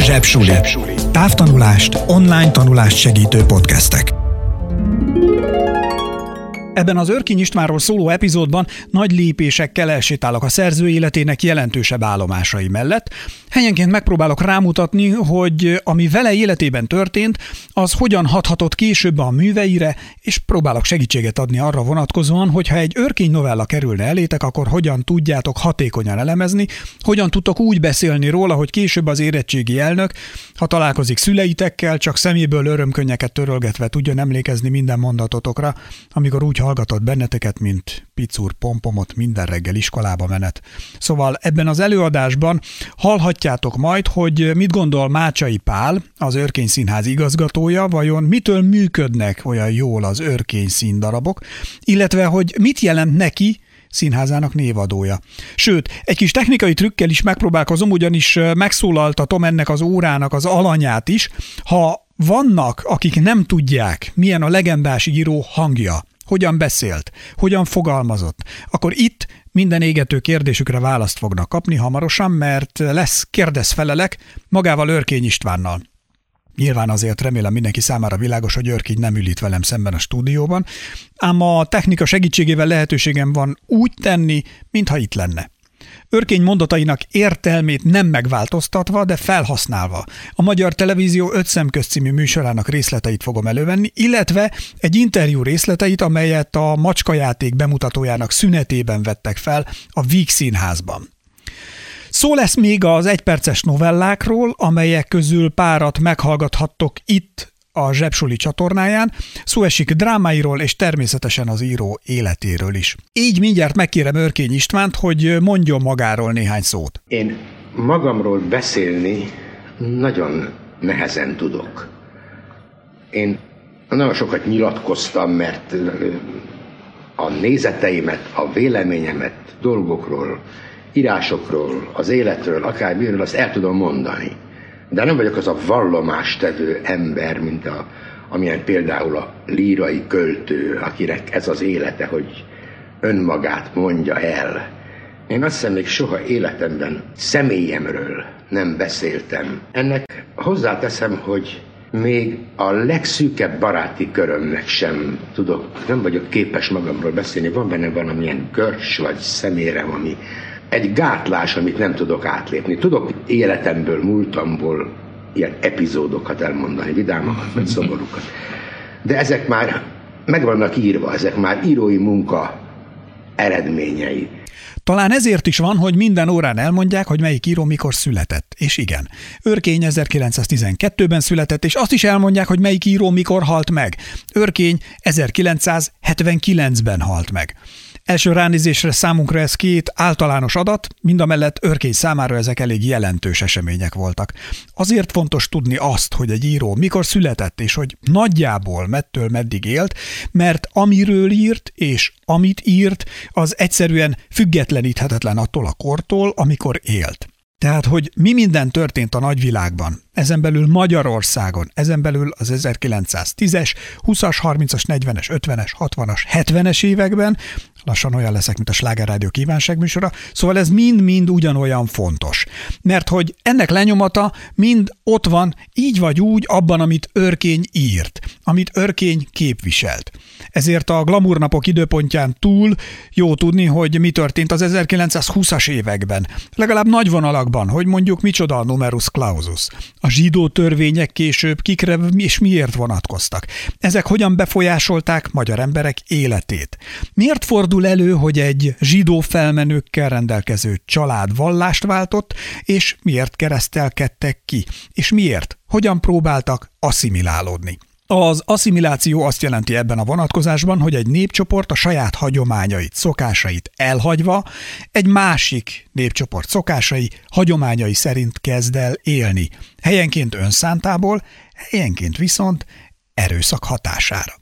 Zsebsuli. Távtanulást, online tanulást segítő podcastek. Ebben az Örkény Istvánról szóló epizódban nagy lépésekkel elsétálok a szerző életének jelentősebb állomásai mellett. Helyenként megpróbálok rámutatni, hogy ami vele életében történt, az hogyan hathatott később a műveire, és próbálok segítséget adni arra vonatkozóan, hogy ha egy örkény novella kerülne elétek, akkor hogyan tudjátok hatékonyan elemezni, hogyan tudtok úgy beszélni róla, hogy később az érettségi elnök, ha találkozik szüleitekkel, csak szeméből örömkönnyeket törölgetve tudjon emlékezni minden mondatotokra, amikor úgy hallgatott benneteket, mint picur pompomot minden reggel iskolába menet. Szóval ebben az előadásban hallhatjátok majd, hogy mit gondol Mácsai Pál, az Örkény Színház igazgatója, vajon mitől működnek olyan jól az örkény színdarabok, illetve hogy mit jelent neki, színházának névadója. Sőt, egy kis technikai trükkel is megpróbálkozom, ugyanis megszólaltatom ennek az órának az alanyát is, ha vannak, akik nem tudják, milyen a legendás író hangja, hogyan beszélt, hogyan fogalmazott, akkor itt minden égető kérdésükre választ fognak kapni hamarosan, mert lesz kérdezfelelek magával Örkény Istvánnal. Nyilván azért remélem mindenki számára világos, hogy Örkény nem ül itt velem szemben a stúdióban, ám a technika segítségével lehetőségem van úgy tenni, mintha itt lenne. Örkény mondatainak értelmét nem megváltoztatva, de felhasználva. A Magyar Televízió öt szemköz című műsorának részleteit fogom elővenni, illetve egy interjú részleteit, amelyet a macskajáték bemutatójának szünetében vettek fel a Víg Színházban. Szó lesz még az egyperces novellákról, amelyek közül párat meghallgathattok itt a Zsebsuli csatornáján, szó esik drámáiról és természetesen az író életéről is. Így mindjárt megkérem Örkény Istvánt, hogy mondjon magáról néhány szót. Én magamról beszélni nagyon nehezen tudok. Én nagyon sokat nyilatkoztam, mert a nézeteimet, a véleményemet dolgokról, írásokról, az életről, akár miről, azt el tudom mondani. De nem vagyok az a vallomástevő ember, mint a, amilyen például a lírai költő, akinek ez az élete, hogy önmagát mondja el. Én azt hiszem, még soha életemben személyemről nem beszéltem. Ennek hozzáteszem, hogy még a legszűkebb baráti körömnek sem tudok, nem vagyok képes magamról beszélni. Van benne valamilyen görcs vagy szemérem, ami egy gátlás, amit nem tudok átlépni. Tudok életemből, múltamból ilyen epizódokat elmondani, vidámakat, vagy szomorúkat. De ezek már meg vannak írva, ezek már írói munka eredményei. Talán ezért is van, hogy minden órán elmondják, hogy melyik író mikor született. És igen, Örkény 1912-ben született, és azt is elmondják, hogy melyik író mikor halt meg. Örkény 1979-ben halt meg. Első ránézésre számunkra ez két általános adat, mind a mellett örkény számára ezek elég jelentős események voltak. Azért fontos tudni azt, hogy egy író mikor született, és hogy nagyjából mettől meddig élt, mert amiről írt és amit írt, az egyszerűen függetleníthetetlen attól a kortól, amikor élt. Tehát, hogy mi minden történt a nagyvilágban, ezen belül Magyarországon, ezen belül az 1910-es, 20-as, 30-as, 40-es, 50-es, 60-as, 70-es években, lassan olyan leszek, mint a Slágerrádió kívánságműsora, szóval ez mind-mind ugyanolyan fontos. Mert hogy ennek lenyomata mind ott van, így vagy úgy, abban, amit Örkény írt, amit Örkény képviselt. Ezért a glamúrnapok időpontján túl jó tudni, hogy mi történt az 1920-as években. Legalább nagy vonalakban, hogy mondjuk micsoda a numerus clausus. A zsidó törvények később kikre és miért vonatkoztak. Ezek hogyan befolyásolták magyar emberek életét. Miért fordul elő, hogy egy zsidó felmenőkkel rendelkező család vallást váltott, és miért keresztelkedtek ki? És miért? Hogyan próbáltak asszimilálódni? Az asszimiláció azt jelenti ebben a vonatkozásban, hogy egy népcsoport a saját hagyományait, szokásait elhagyva egy másik népcsoport szokásai, hagyományai szerint kezd el élni. Helyenként önszántából, helyenként viszont erőszak hatására.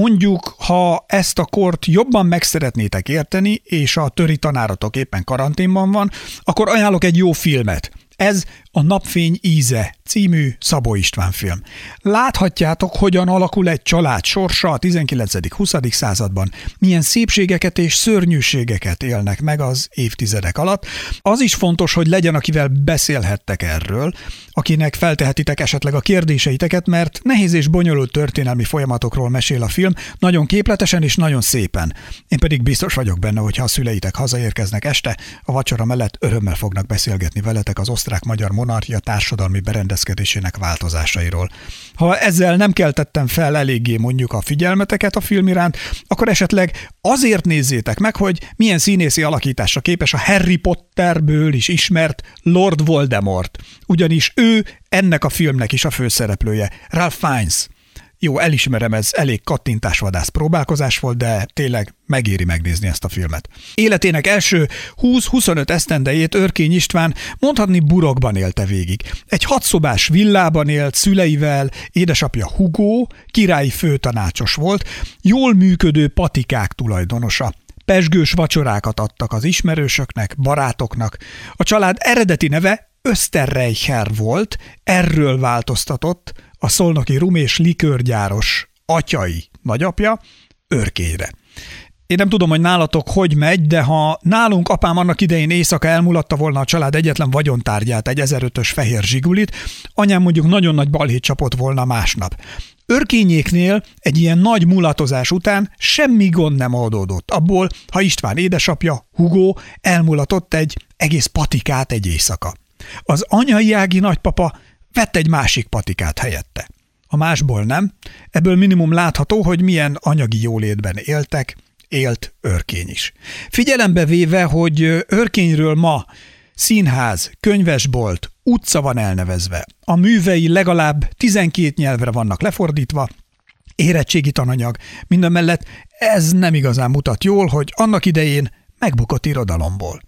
Mondjuk, ha ezt a kort jobban meg szeretnétek érteni, és a töri tanáratok éppen karanténban van, akkor ajánlok egy jó filmet. Ez a Napfény íze című Szabó István film. Láthatjátok, hogyan alakul egy család sorsa a 19.-20. században, milyen szépségeket és szörnyűségeket élnek meg az évtizedek alatt. Az is fontos, hogy legyen, akivel beszélhettek erről, akinek feltehetitek esetleg a kérdéseiteket, mert nehéz és bonyolult történelmi folyamatokról mesél a film, nagyon képletesen és nagyon szépen. Én pedig biztos vagyok benne, hogy ha a szüleitek hazaérkeznek este, a vacsora mellett örömmel fognak beszélgetni veletek az osztrák-magyar monarchia társadalmi berendezkedésének változásairól. Ha ezzel nem keltettem fel eléggé mondjuk a figyelmeteket a film iránt, akkor esetleg azért nézzétek meg, hogy milyen színészi alakításra képes a Harry Potterből is ismert Lord Voldemort. Ugyanis ő ennek a filmnek is a főszereplője, Ralph Fiennes. Jó, elismerem, ez elég kattintásvadász próbálkozás volt, de tényleg megéri megnézni ezt a filmet. Életének első 20-25 esztendejét Örkény István mondhatni burokban élte végig. Egy hatszobás villában élt szüleivel, édesapja Hugo, királyi főtanácsos volt, jól működő patikák tulajdonosa. Pesgős vacsorákat adtak az ismerősöknek, barátoknak. A család eredeti neve Österreicher volt, erről változtatott a szolnoki rum és likörgyáros atyai nagyapja örkényre. Én nem tudom, hogy nálatok hogy megy, de ha nálunk apám annak idején éjszaka elmulatta volna a család egyetlen vagyontárgyát, egy 1005-ös fehér zsigulit, anyám mondjuk nagyon nagy balhét csapott volna másnap. Örkényéknél egy ilyen nagy mulatozás után semmi gond nem oldódott. Abból, ha István édesapja, Hugo elmulatott egy egész patikát egy éjszaka. Az anyai ági nagypapa vett egy másik patikát helyette. A másból nem, ebből minimum látható, hogy milyen anyagi jólétben éltek, élt Örkény is. Figyelembe véve, hogy Örkényről ma színház, könyvesbolt, utca van elnevezve, a művei legalább 12 nyelvre vannak lefordítva, érettségi tananyag, minden mellett ez nem igazán mutat jól, hogy annak idején megbukott irodalomból.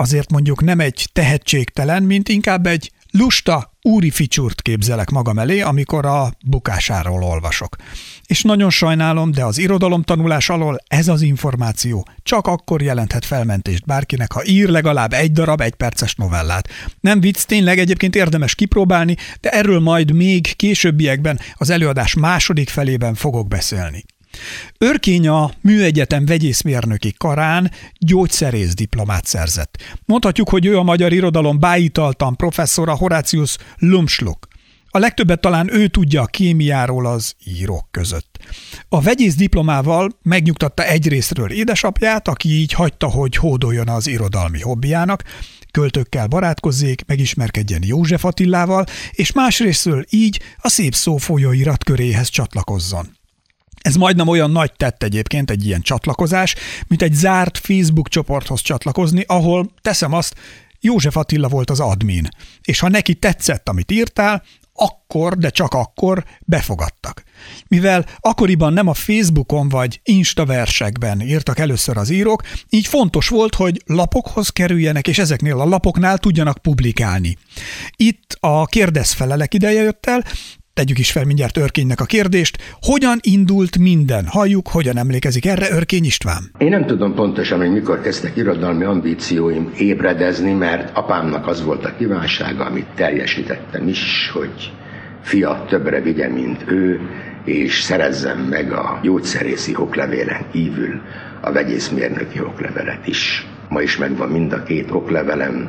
Azért mondjuk nem egy tehetségtelen, mint inkább egy lusta úri ficsúrt képzelek magam elé, amikor a bukásáról olvasok. És nagyon sajnálom, de az irodalom tanulás alól ez az információ csak akkor jelenthet felmentést bárkinek, ha ír legalább egy darab egyperces novellát. Nem vicc, tényleg egyébként érdemes kipróbálni, de erről majd még későbbiekben az előadás második felében fogok beszélni. Örkény a Műegyetem vegyészmérnöki karán gyógyszerész diplomát szerzett. Mondhatjuk, hogy ő a magyar irodalom bájítaltan professzora Horatius Lumsluk. A legtöbbet talán ő tudja a kémiáról az írók között. A vegyész diplomával megnyugtatta egyrésztről édesapját, aki így hagyta, hogy hódoljon az irodalmi hobbiának, költökkel barátkozzék, megismerkedjen József Attilával, és másrésztről így a szép szó folyóirat köréhez csatlakozzon. Ez majdnem olyan nagy tett egyébként egy ilyen csatlakozás, mint egy zárt Facebook csoporthoz csatlakozni, ahol teszem azt, József Attila volt az admin, és ha neki tetszett, amit írtál, akkor, de csak akkor befogadtak. Mivel akkoriban nem a Facebookon vagy Insta versekben írtak először az írók, így fontos volt, hogy lapokhoz kerüljenek, és ezeknél a lapoknál tudjanak publikálni. Itt a kérdezfelelek ideje jött el, Tegyük is fel mindjárt Örkénynek a kérdést. Hogyan indult minden? Halljuk, hogyan emlékezik erre Örkény István? Én nem tudom pontosan, hogy mikor kezdtek irodalmi ambícióim ébredezni, mert apámnak az volt a kívánsága, amit teljesítettem is, hogy fia többre vigye, mint ő, és szerezzem meg a gyógyszerészi oklevélen kívül a vegyészmérnöki oklevelet is. Ma is megvan mind a két oklevelem,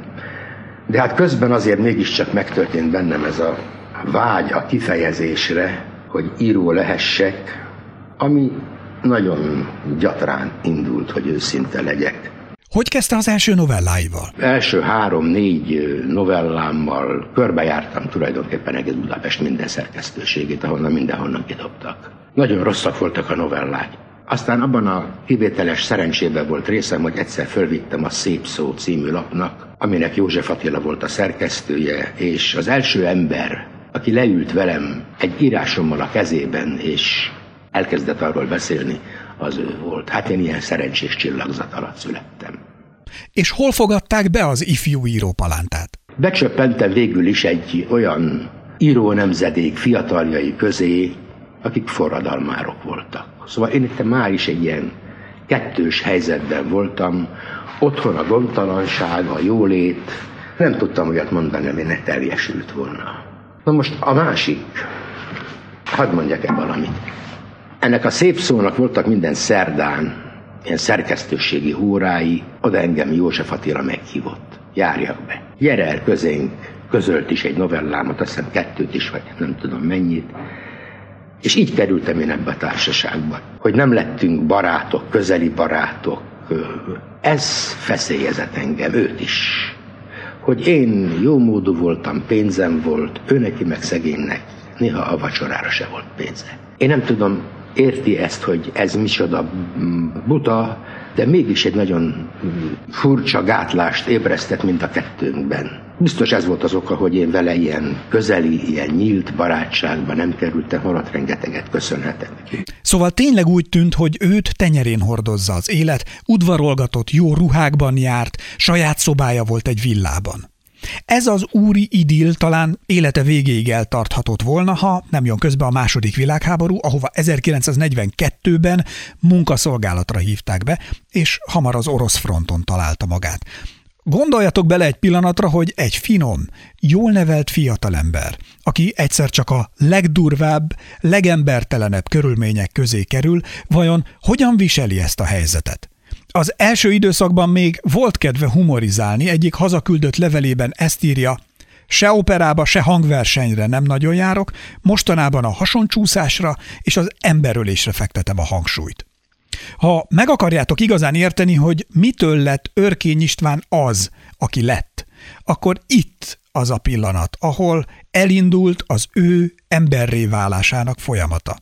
de hát közben azért mégiscsak megtörtént bennem ez a vágy a kifejezésre, hogy író lehessek, ami nagyon gyatrán indult, hogy őszinte legyek. Hogy kezdte az első novelláival? Első három-négy novellámmal körbejártam tulajdonképpen egész Budapest minden szerkesztőségét, ahonnan mindenhonnan kidobtak. Nagyon rosszak voltak a novellák. Aztán abban a kivételes szerencsében volt részem, hogy egyszer fölvittem a Szép Szó című lapnak, aminek József Attila volt a szerkesztője, és az első ember, aki leült velem egy írásommal a kezében, és elkezdett arról beszélni, az ő volt. Hát én ilyen szerencsés csillagzat alatt születtem. És hol fogadták be az ifjú írópalántát? Becsöppentem végül is egy olyan író nemzedék fiataljai közé, akik forradalmárok voltak. Szóval én itt már is egy ilyen kettős helyzetben voltam, otthon a gondtalanság, a jólét, nem tudtam olyat mondani, ami ne teljesült volna. Na most a másik, hadd mondjak-e valamit. Ennek a szép szónak voltak minden szerdán ilyen szerkesztőségi hórái, oda engem József Attila meghívott. Járjak be. Gyere el közénk, közölt is egy novellámat, azt hiszem kettőt is, vagy nem tudom mennyit. És így kerültem én ebbe a társaságba, hogy nem lettünk barátok, közeli barátok. Ez feszélyezett engem, őt is. Hogy én jó módú voltam, pénzem volt, ő neki meg szegénynek néha a vacsorára se volt pénze. Én nem tudom, érti ezt, hogy ez micsoda buta, de mégis egy nagyon furcsa gátlást ébresztett mind a kettőnkben. Biztos ez volt az oka, hogy én vele ilyen közeli, ilyen nyílt barátságban nem kerültem, holott rengeteget köszönhetek neki. Szóval tényleg úgy tűnt, hogy őt tenyerén hordozza az élet, udvarolgatott, jó ruhákban járt, saját szobája volt egy villában. Ez az úri idill talán élete végéig eltarthatott volna, ha nem jön közbe a második világháború, ahova 1942-ben munkaszolgálatra hívták be, és hamar az orosz fronton találta magát. Gondoljatok bele egy pillanatra, hogy egy finom, jól nevelt fiatalember, aki egyszer csak a legdurvább, legembertelenebb körülmények közé kerül, vajon hogyan viseli ezt a helyzetet? Az első időszakban még volt kedve humorizálni, egyik hazaküldött levelében ezt írja, se operába, se hangversenyre nem nagyon járok, mostanában a hasoncsúszásra és az emberölésre fektetem a hangsúlyt. Ha meg akarjátok igazán érteni, hogy mitől lett Örkény István az, aki lett, akkor itt az a pillanat, ahol elindult az ő emberré válásának folyamata.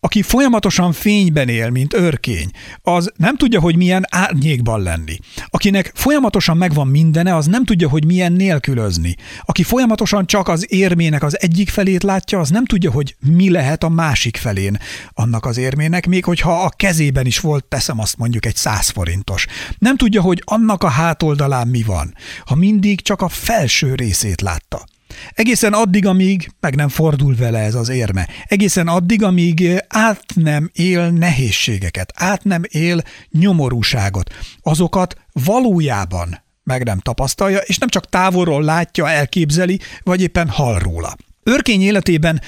Aki folyamatosan fényben él, mint örkény, az nem tudja, hogy milyen árnyékban lenni. Akinek folyamatosan megvan mindene, az nem tudja, hogy milyen nélkülözni. Aki folyamatosan csak az érmének az egyik felét látja, az nem tudja, hogy mi lehet a másik felén annak az érmének, még hogyha a kezében is volt, teszem azt mondjuk egy száz forintos. Nem tudja, hogy annak a hátoldalán mi van, ha mindig csak a felső részét látta. Egészen addig, amíg meg nem fordul vele ez az érme. Egészen addig, amíg át nem él nehézségeket, át nem él nyomorúságot. Azokat valójában meg nem tapasztalja, és nem csak távolról látja, elképzeli, vagy éppen hall róla. Örkény életében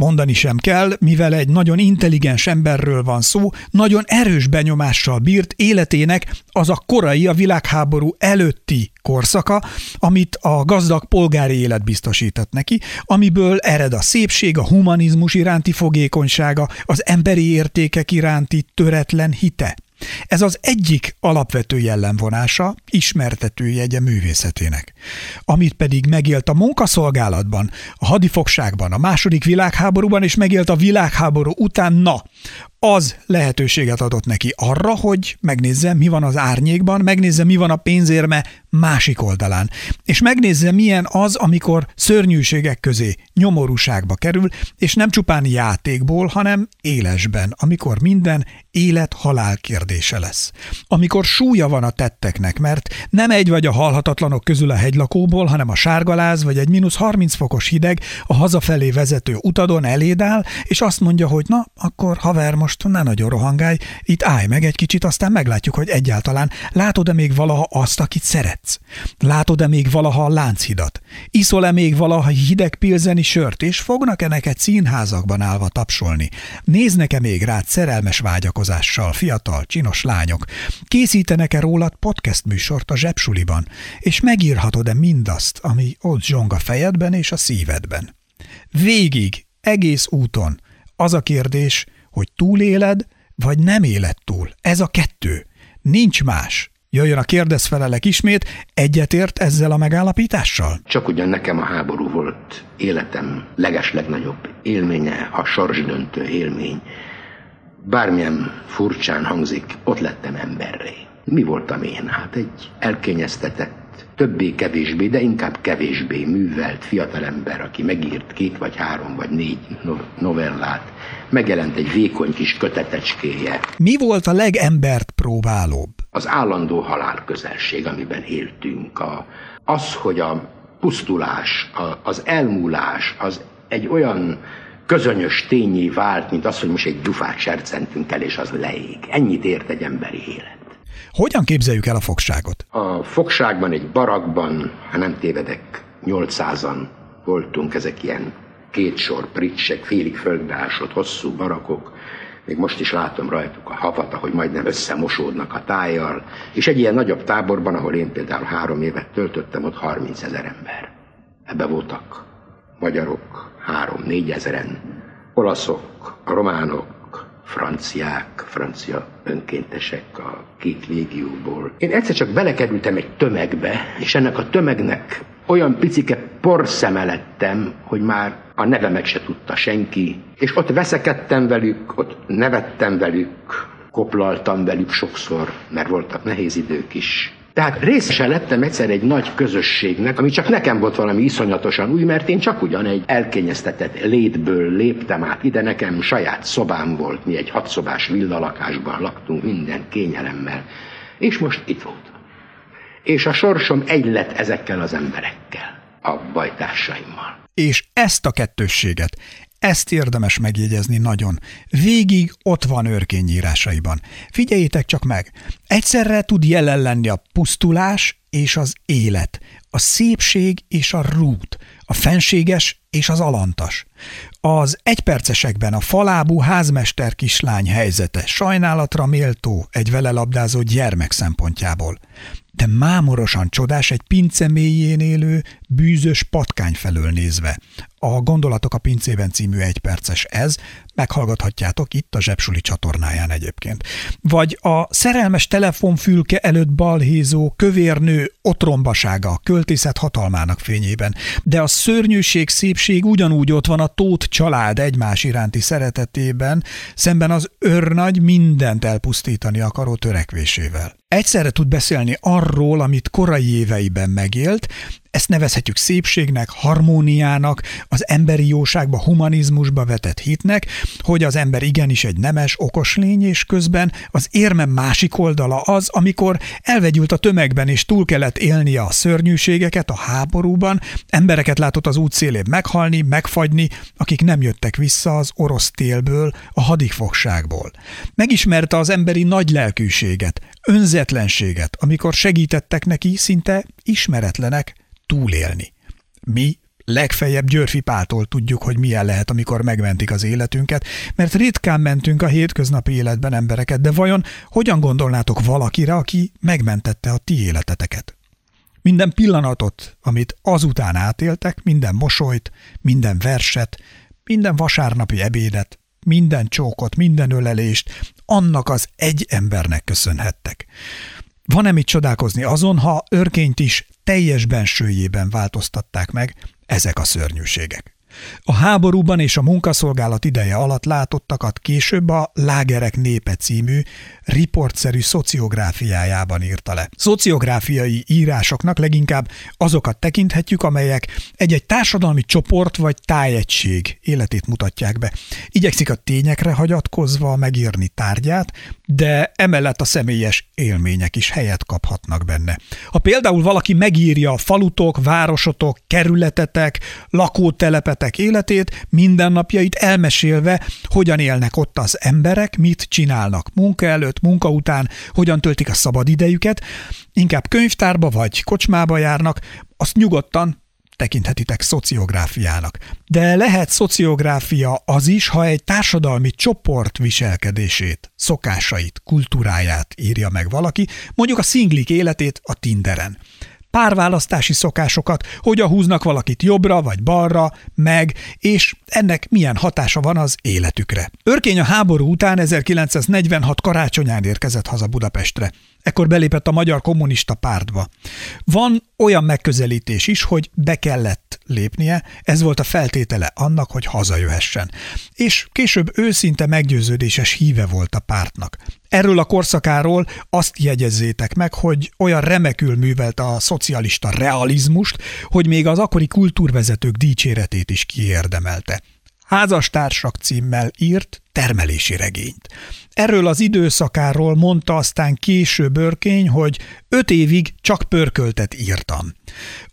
Mondani sem kell, mivel egy nagyon intelligens emberről van szó, nagyon erős benyomással bírt életének az a korai, a világháború előtti korszaka, amit a gazdag polgári élet biztosított neki, amiből ered a szépség, a humanizmus iránti fogékonysága, az emberi értékek iránti töretlen hite. Ez az egyik alapvető jellemvonása, ismertetőjegye művészetének. Amit pedig megélt a munkaszolgálatban, a hadifogságban, a második világháborúban, és megélt a világháború után, na, az lehetőséget adott neki arra, hogy megnézze, mi van az árnyékban, megnézze, mi van a pénzérme másik oldalán, és megnézze, milyen az, amikor szörnyűségek közé, nyomorúságba kerül, és nem csupán játékból, hanem élesben, amikor minden élet-halál kérdése lesz. Amikor súlya van a tetteknek, mert nem egy vagy a halhatatlanok közül a hegylakóból, hanem a sárgaláz vagy egy mínusz 30 fokos hideg a hazafelé vezető utadon eléd áll, és azt mondja, hogy na, akkor haver, most ne nagyon rohangálj, itt állj meg egy kicsit, aztán meglátjuk, hogy egyáltalán látod-e még valaha azt, akit szeretsz? Látod-e még valaha a lánchidat? Iszol-e még valaha hideg pilzeni sört, és fognak-e neked színházakban állva tapsolni? Néznek-e még rád szerelmes vágyakozással fiatal, csinos lányok? Készítenek-e rólad podcast műsort a zsebsuliban? És megírhatod-e mindazt, ami ott zsong a fejedben és a szívedben? Végig, egész úton, az a kérdés, hogy túléled, vagy nem éled túl. Ez a kettő. Nincs más. Jöjjön a kérdezfelelek ismét, egyetért ezzel a megállapítással? Csak ugyan nekem a háború volt életem legeslegnagyobb élménye, a sorsdöntő élmény. Bármilyen furcsán hangzik, ott lettem emberré. Mi voltam én? Hát egy elkényeztetett többé-kevésbé, de inkább kevésbé művelt fiatalember, aki megírt két vagy három vagy négy novellát, megjelent egy vékony kis kötetecskéje. Mi volt a legembert próbálóbb? Az állandó halál közelség, amiben éltünk, a, az, hogy a pusztulás, a, az elmúlás, az egy olyan közönyös tényé vált, mint az, hogy most egy gyufát sercentünk el, és az leég. Ennyit ért egy emberi élet. Hogyan képzeljük el a fogságot? A fogságban egy barakban, ha nem tévedek, 800-an voltunk, ezek ilyen két sor pritsek, félig földbeásott, hosszú barakok, még most is látom rajtuk a havat, ahogy majdnem összemosódnak a tájjal, és egy ilyen nagyobb táborban, ahol én például három évet töltöttem, ott 30 ezer ember. Ebbe voltak magyarok, három-négy ezeren, olaszok, románok, franciák, francia önkéntesek a két légióból. Én egyszer csak belekerültem egy tömegbe, és ennek a tömegnek olyan picike porszeme lettem, hogy már a nevemet se tudta senki, és ott veszekedtem velük, ott nevettem velük, koplaltam velük sokszor, mert voltak nehéz idők is. Tehát részese lettem egyszer egy nagy közösségnek, ami csak nekem volt valami iszonyatosan új, mert én csak ugyan egy elkényeztetett létből léptem át ide, nekem saját szobám volt, mi egy hatszobás villalakásban laktunk minden kényelemmel, és most itt voltam. És a sorsom egy lett ezekkel az emberekkel, a bajtársaimmal. És ezt a kettősséget, ezt érdemes megjegyezni nagyon. Végig ott van örkényírásaiban. Figyeljétek csak meg, egyszerre tud jelen lenni a pusztulás és az élet, a szépség és a rút, a fenséges és az alantas. Az egypercesekben a falábú házmester kislány helyzete sajnálatra méltó egy vele labdázó gyermek szempontjából de mámorosan csodás egy pince mélyén élő, bűzös patkány felől nézve. A Gondolatok a pincében című egyperces ez, meghallgathatjátok itt a Zsepsuli csatornáján egyébként. Vagy a szerelmes telefonfülke előtt balhézó kövérnő otrombasága a költészet hatalmának fényében, de a szörnyűség, szépség ugyanúgy ott van a tót család egymás iránti szeretetében, szemben az őrnagy mindent elpusztítani akaró törekvésével. Egyszerre tud beszélni arról, amit korai éveiben megélt, ezt nevezhetjük szépségnek, harmóniának, az emberi jóságba, humanizmusba vetett hitnek, hogy az ember igenis egy nemes, okos lény, és közben az érme másik oldala az, amikor elvegyült a tömegben és túl kellett élnie a szörnyűségeket a háborúban, embereket látott az útszélén meghalni, megfagyni, akik nem jöttek vissza az orosz télből, a hadikfogságból. Megismerte az emberi nagy lelkűséget, önzetlenséget, amikor segítettek neki szinte ismeretlenek, túlélni. Mi legfeljebb Györfi Pától tudjuk, hogy milyen lehet, amikor megmentik az életünket, mert ritkán mentünk a hétköznapi életben embereket, de vajon hogyan gondolnátok valakire, aki megmentette a ti életeteket? Minden pillanatot, amit azután átéltek, minden mosolyt, minden verset, minden vasárnapi ebédet, minden csókot, minden ölelést, annak az egy embernek köszönhettek. Van-e mit csodálkozni azon, ha örkényt is teljes bensőjében változtatták meg ezek a szörnyűségek. A háborúban és a munkaszolgálat ideje alatt látottakat később a Lágerek népe című riportszerű szociográfiájában írta le. Szociográfiai írásoknak leginkább azokat tekinthetjük, amelyek egy-egy társadalmi csoport vagy tájegység életét mutatják be. Igyekszik a tényekre hagyatkozva megírni tárgyát, de emellett a személyes élmények is helyet kaphatnak benne. Ha például valaki megírja falutok, városotok, kerületetek, lakótelepetek életét, mindennapjait elmesélve, hogyan élnek ott az emberek, mit csinálnak munka előtt, munka után, hogyan töltik a szabad idejüket, inkább könyvtárba vagy kocsmába járnak, azt nyugodtan tekinthetitek szociográfiának. De lehet szociográfia az is, ha egy társadalmi csoport viselkedését, szokásait, kultúráját írja meg valaki, mondjuk a szinglik életét a Tinderen párválasztási szokásokat, hogyan húznak valakit jobbra vagy balra, meg, és ennek milyen hatása van az életükre. Örkény a háború után 1946 karácsonyán érkezett haza Budapestre. Ekkor belépett a Magyar Kommunista Pártba. Van olyan megközelítés is, hogy be kellett lépnie, ez volt a feltétele annak, hogy hazajöhessen. És később őszinte meggyőződéses híve volt a pártnak. Erről a korszakáról azt jegyezzétek meg, hogy olyan remekül művelt a szocialista realizmust, hogy még az akkori kultúrvezetők dicséretét is kiérdemelte. Házastársak címmel írt termelési regényt. Erről az időszakáról mondta aztán később Örkény, hogy öt évig csak pörköltet írtam.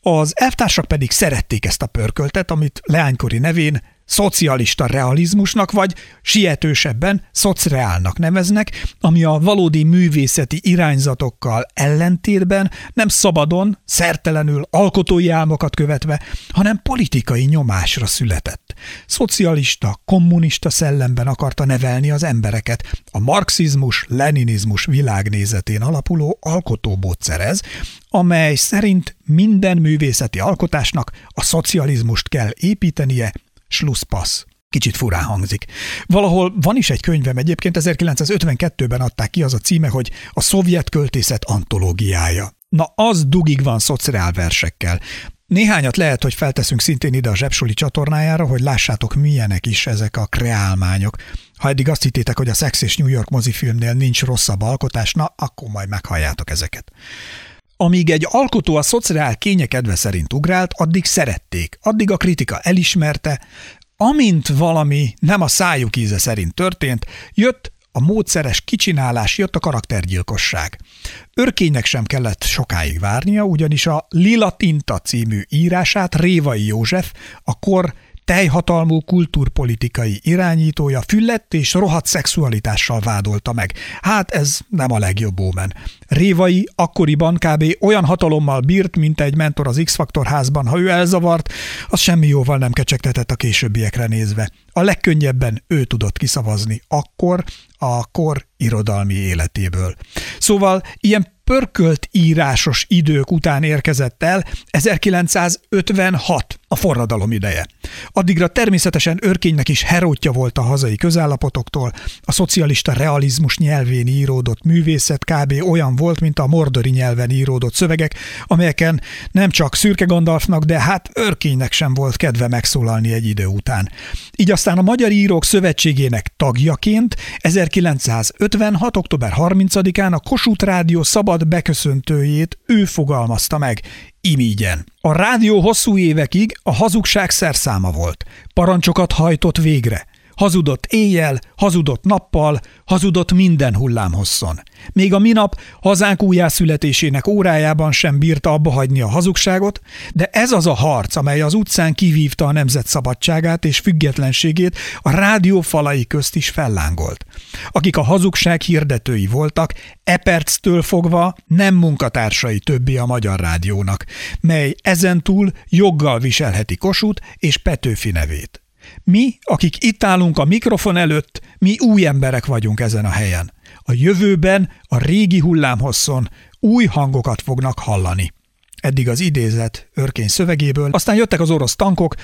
Az elvtársak pedig szerették ezt a pörköltet, amit leánykori nevén szocialista realizmusnak, vagy sietősebben szocreálnak neveznek, ami a valódi művészeti irányzatokkal ellentétben nem szabadon, szertelenül alkotói álmokat követve, hanem politikai nyomásra született. Szocialista, kommunista szellemben akarta nevelni az embereket, a marxizmus, leninizmus világnézetén alapuló alkotóbódszerez, amely szerint minden művészeti alkotásnak a szocializmust kell építenie, Schlusspassz. Kicsit furán hangzik. Valahol van is egy könyvem, egyébként 1952-ben adták ki az a címe, hogy a szovjet költészet antológiája. Na, az dugig van szociál versekkel. Néhányat lehet, hogy felteszünk szintén ide a Zsepsuli csatornájára, hogy lássátok, milyenek is ezek a kreálmányok. Ha eddig azt hittétek, hogy a Sex és New York mozifilmnél nincs rosszabb alkotás, na, akkor majd meghalljátok ezeket. Amíg egy alkotó a szociál kényekedve szerint ugrált, addig szerették, addig a kritika elismerte, amint valami nem a szájuk íze szerint történt, jött a módszeres kicsinálás, jött a karaktergyilkosság. Örkénynek sem kellett sokáig várnia, ugyanis a Lila Tinta című írását Révai József, a teljhatalmú kultúrpolitikai irányítója füllett és rohadt szexualitással vádolta meg. Hát ez nem a legjobb ómen. Révai akkoriban kb. olyan hatalommal bírt, mint egy mentor az X-Faktor házban. Ha ő elzavart, az semmi jóval nem kecsegtetett a későbbiekre nézve. A legkönnyebben ő tudott kiszavazni akkor a kor irodalmi életéből. Szóval ilyen pörkölt írásos idők után érkezett el 1956, a forradalom ideje. Addigra természetesen Örkénynek is herótja volt a hazai közállapotoktól, a szocialista realizmus nyelvén íródott művészet kb. olyan volt, mint a mordori nyelven íródott szövegek, amelyeken nem csak Szürke Gandalfnak, de hát Örkénynek sem volt kedve megszólalni egy idő után. Így aztán a Magyar Írók Szövetségének tagjaként 1956. október 30-án a Kossuth Rádió szabad beköszöntőjét ő fogalmazta meg, imígyen. A rádió hosszú évekig a hazugság szerszáma volt. Parancsokat hajtott végre. Hazudott éjjel, hazudott nappal, hazudott minden hullámhosszon. Még a minap hazánk újjászületésének órájában sem bírta abba hagyni a hazugságot, de ez az a harc, amely az utcán kivívta a nemzet szabadságát és függetlenségét, a rádió falai közt is fellángolt. Akik a hazugság hirdetői voltak, e perctől fogva nem munkatársai többi a Magyar Rádiónak, mely ezentúl joggal viselheti Kosut és Petőfi nevét. Mi, akik itt állunk a mikrofon előtt, mi új emberek vagyunk ezen a helyen. A jövőben, a régi hullámhosszon új hangokat fognak hallani. Eddig az idézet örkény szövegéből, aztán jöttek az orosz tankok,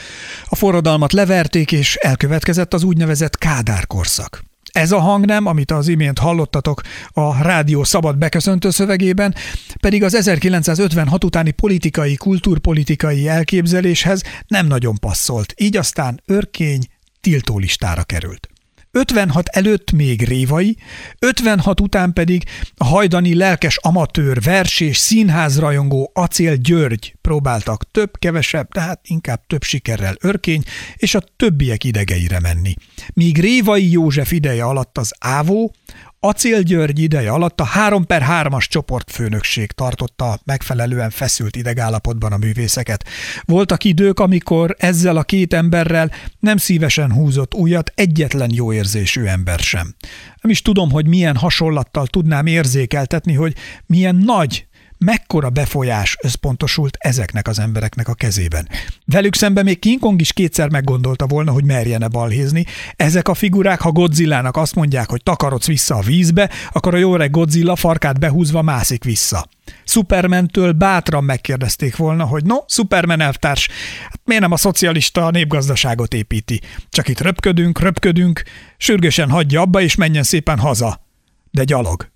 a forradalmat leverték, és elkövetkezett az úgynevezett Kádár korszak. Ez a hang nem, amit az imént hallottatok a rádió szabad beköszöntő szövegében, pedig az 1956 utáni politikai, kulturpolitikai elképzeléshez nem nagyon passzolt, így aztán örkény tiltólistára került. 56 előtt még Révai, 56 után pedig a hajdani lelkes amatőr, vers és színházrajongó Acél György próbáltak több-kevesebb, tehát inkább több sikerrel örkény és a többiek idegeire menni. Míg Révai József ideje alatt az Ávó, Acél György ideje alatt a 3 per 3-as csoportfőnökség tartotta megfelelően feszült idegállapotban a művészeket. Voltak idők, amikor ezzel a két emberrel nem szívesen húzott újat egyetlen jó érzésű ember sem. Nem is tudom, hogy milyen hasonlattal tudnám érzékeltetni, hogy milyen nagy mekkora befolyás összpontosult ezeknek az embereknek a kezében. Velük szemben még King Kong is kétszer meggondolta volna, hogy merjene balhézni. Ezek a figurák, ha Godzillának azt mondják, hogy takarodsz vissza a vízbe, akkor a jó Godzilla farkát behúzva mászik vissza. Supermentől bátran megkérdezték volna, hogy no, Superman elvtárs, hát miért nem a szocialista népgazdaságot építi? Csak itt röpködünk, röpködünk, sürgősen hagyja abba és menjen szépen haza. De gyalog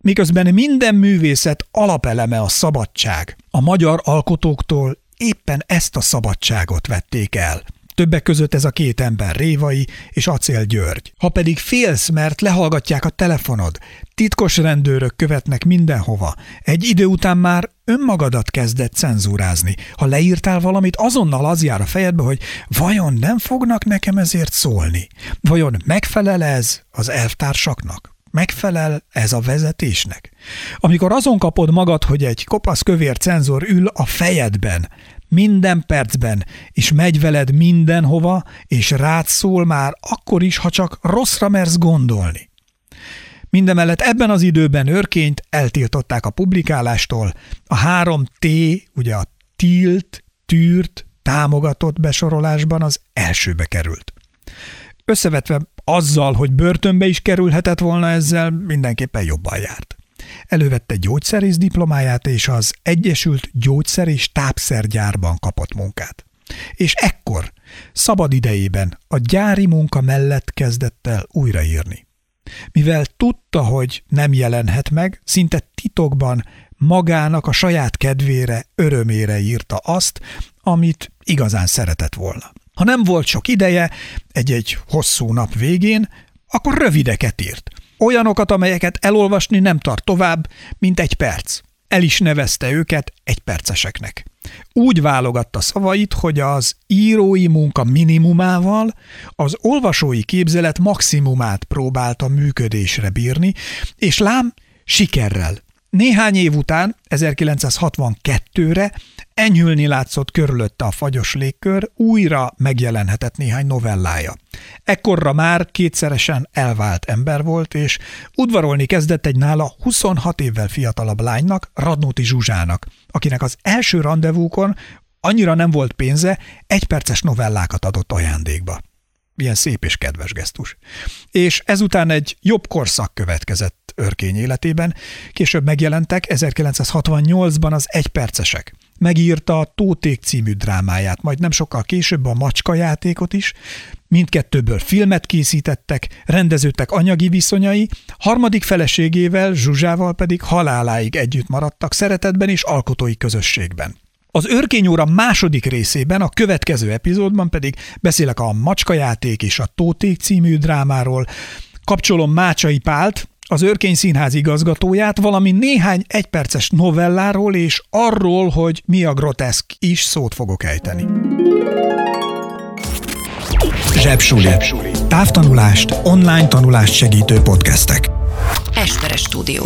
miközben minden művészet alapeleme a szabadság. A magyar alkotóktól éppen ezt a szabadságot vették el. Többek között ez a két ember, Révai és Acél György. Ha pedig félsz, mert lehallgatják a telefonod, titkos rendőrök követnek mindenhova, egy idő után már önmagadat kezdett cenzúrázni. Ha leírtál valamit, azonnal az jár a fejedbe, hogy vajon nem fognak nekem ezért szólni? Vajon megfelel ez az elvtársaknak? Megfelel ez a vezetésnek? Amikor azon kapod magad, hogy egy kopasz kövér cenzor ül a fejedben, minden percben, és megy veled mindenhova, és rád szól már akkor is, ha csak rosszra mersz gondolni. Mindemellett ebben az időben őrként eltiltották a publikálástól, a 3T, ugye a tilt, tűrt, támogatott besorolásban az elsőbe került. Összevetve azzal, hogy börtönbe is kerülhetett volna ezzel, mindenképpen jobban járt. Elővette gyógyszerész diplomáját, és az Egyesült Gyógyszer és Tápszergyárban kapott munkát. És ekkor, szabad idejében a gyári munka mellett kezdett el újraírni. Mivel tudta, hogy nem jelenhet meg, szinte titokban magának a saját kedvére, örömére írta azt, amit igazán szeretett volna. Ha nem volt sok ideje, egy-egy hosszú nap végén, akkor rövideket írt. Olyanokat, amelyeket elolvasni nem tart tovább, mint egy perc. El is nevezte őket egyperceseknek. Úgy válogatta szavait, hogy az írói munka minimumával az olvasói képzelet maximumát próbálta működésre bírni, és lám sikerrel néhány év után, 1962-re enyhülni látszott körülötte a fagyos légkör, újra megjelenhetett néhány novellája. Ekkorra már kétszeresen elvált ember volt, és udvarolni kezdett egy nála 26 évvel fiatalabb lánynak, Radnóti Zsuzsának, akinek az első rendezvúkon annyira nem volt pénze, egyperces novellákat adott ajándékba. Milyen szép és kedves gesztus. És ezután egy jobb korszak következett örkény életében. Később megjelentek 1968-ban az egypercesek. Megírta a Tóték című drámáját, majd nem sokkal később a Macska játékot is. Mindkettőből filmet készítettek, rendeződtek anyagi viszonyai, harmadik feleségével, Zsuzsával pedig haláláig együtt maradtak szeretetben és alkotói közösségben. Az őrkényóra második részében, a következő epizódban pedig beszélek a Macskajáték és a Tóték című drámáról, kapcsolom Mácsai Pált, az Őrkény Színház igazgatóját, valami néhány egyperces novelláról és arról, hogy mi a groteszk is szót fogok ejteni. Zsebsuli. Zsebsuli. Távtanulást, online tanulást segítő podcastek. Esperes stúdió.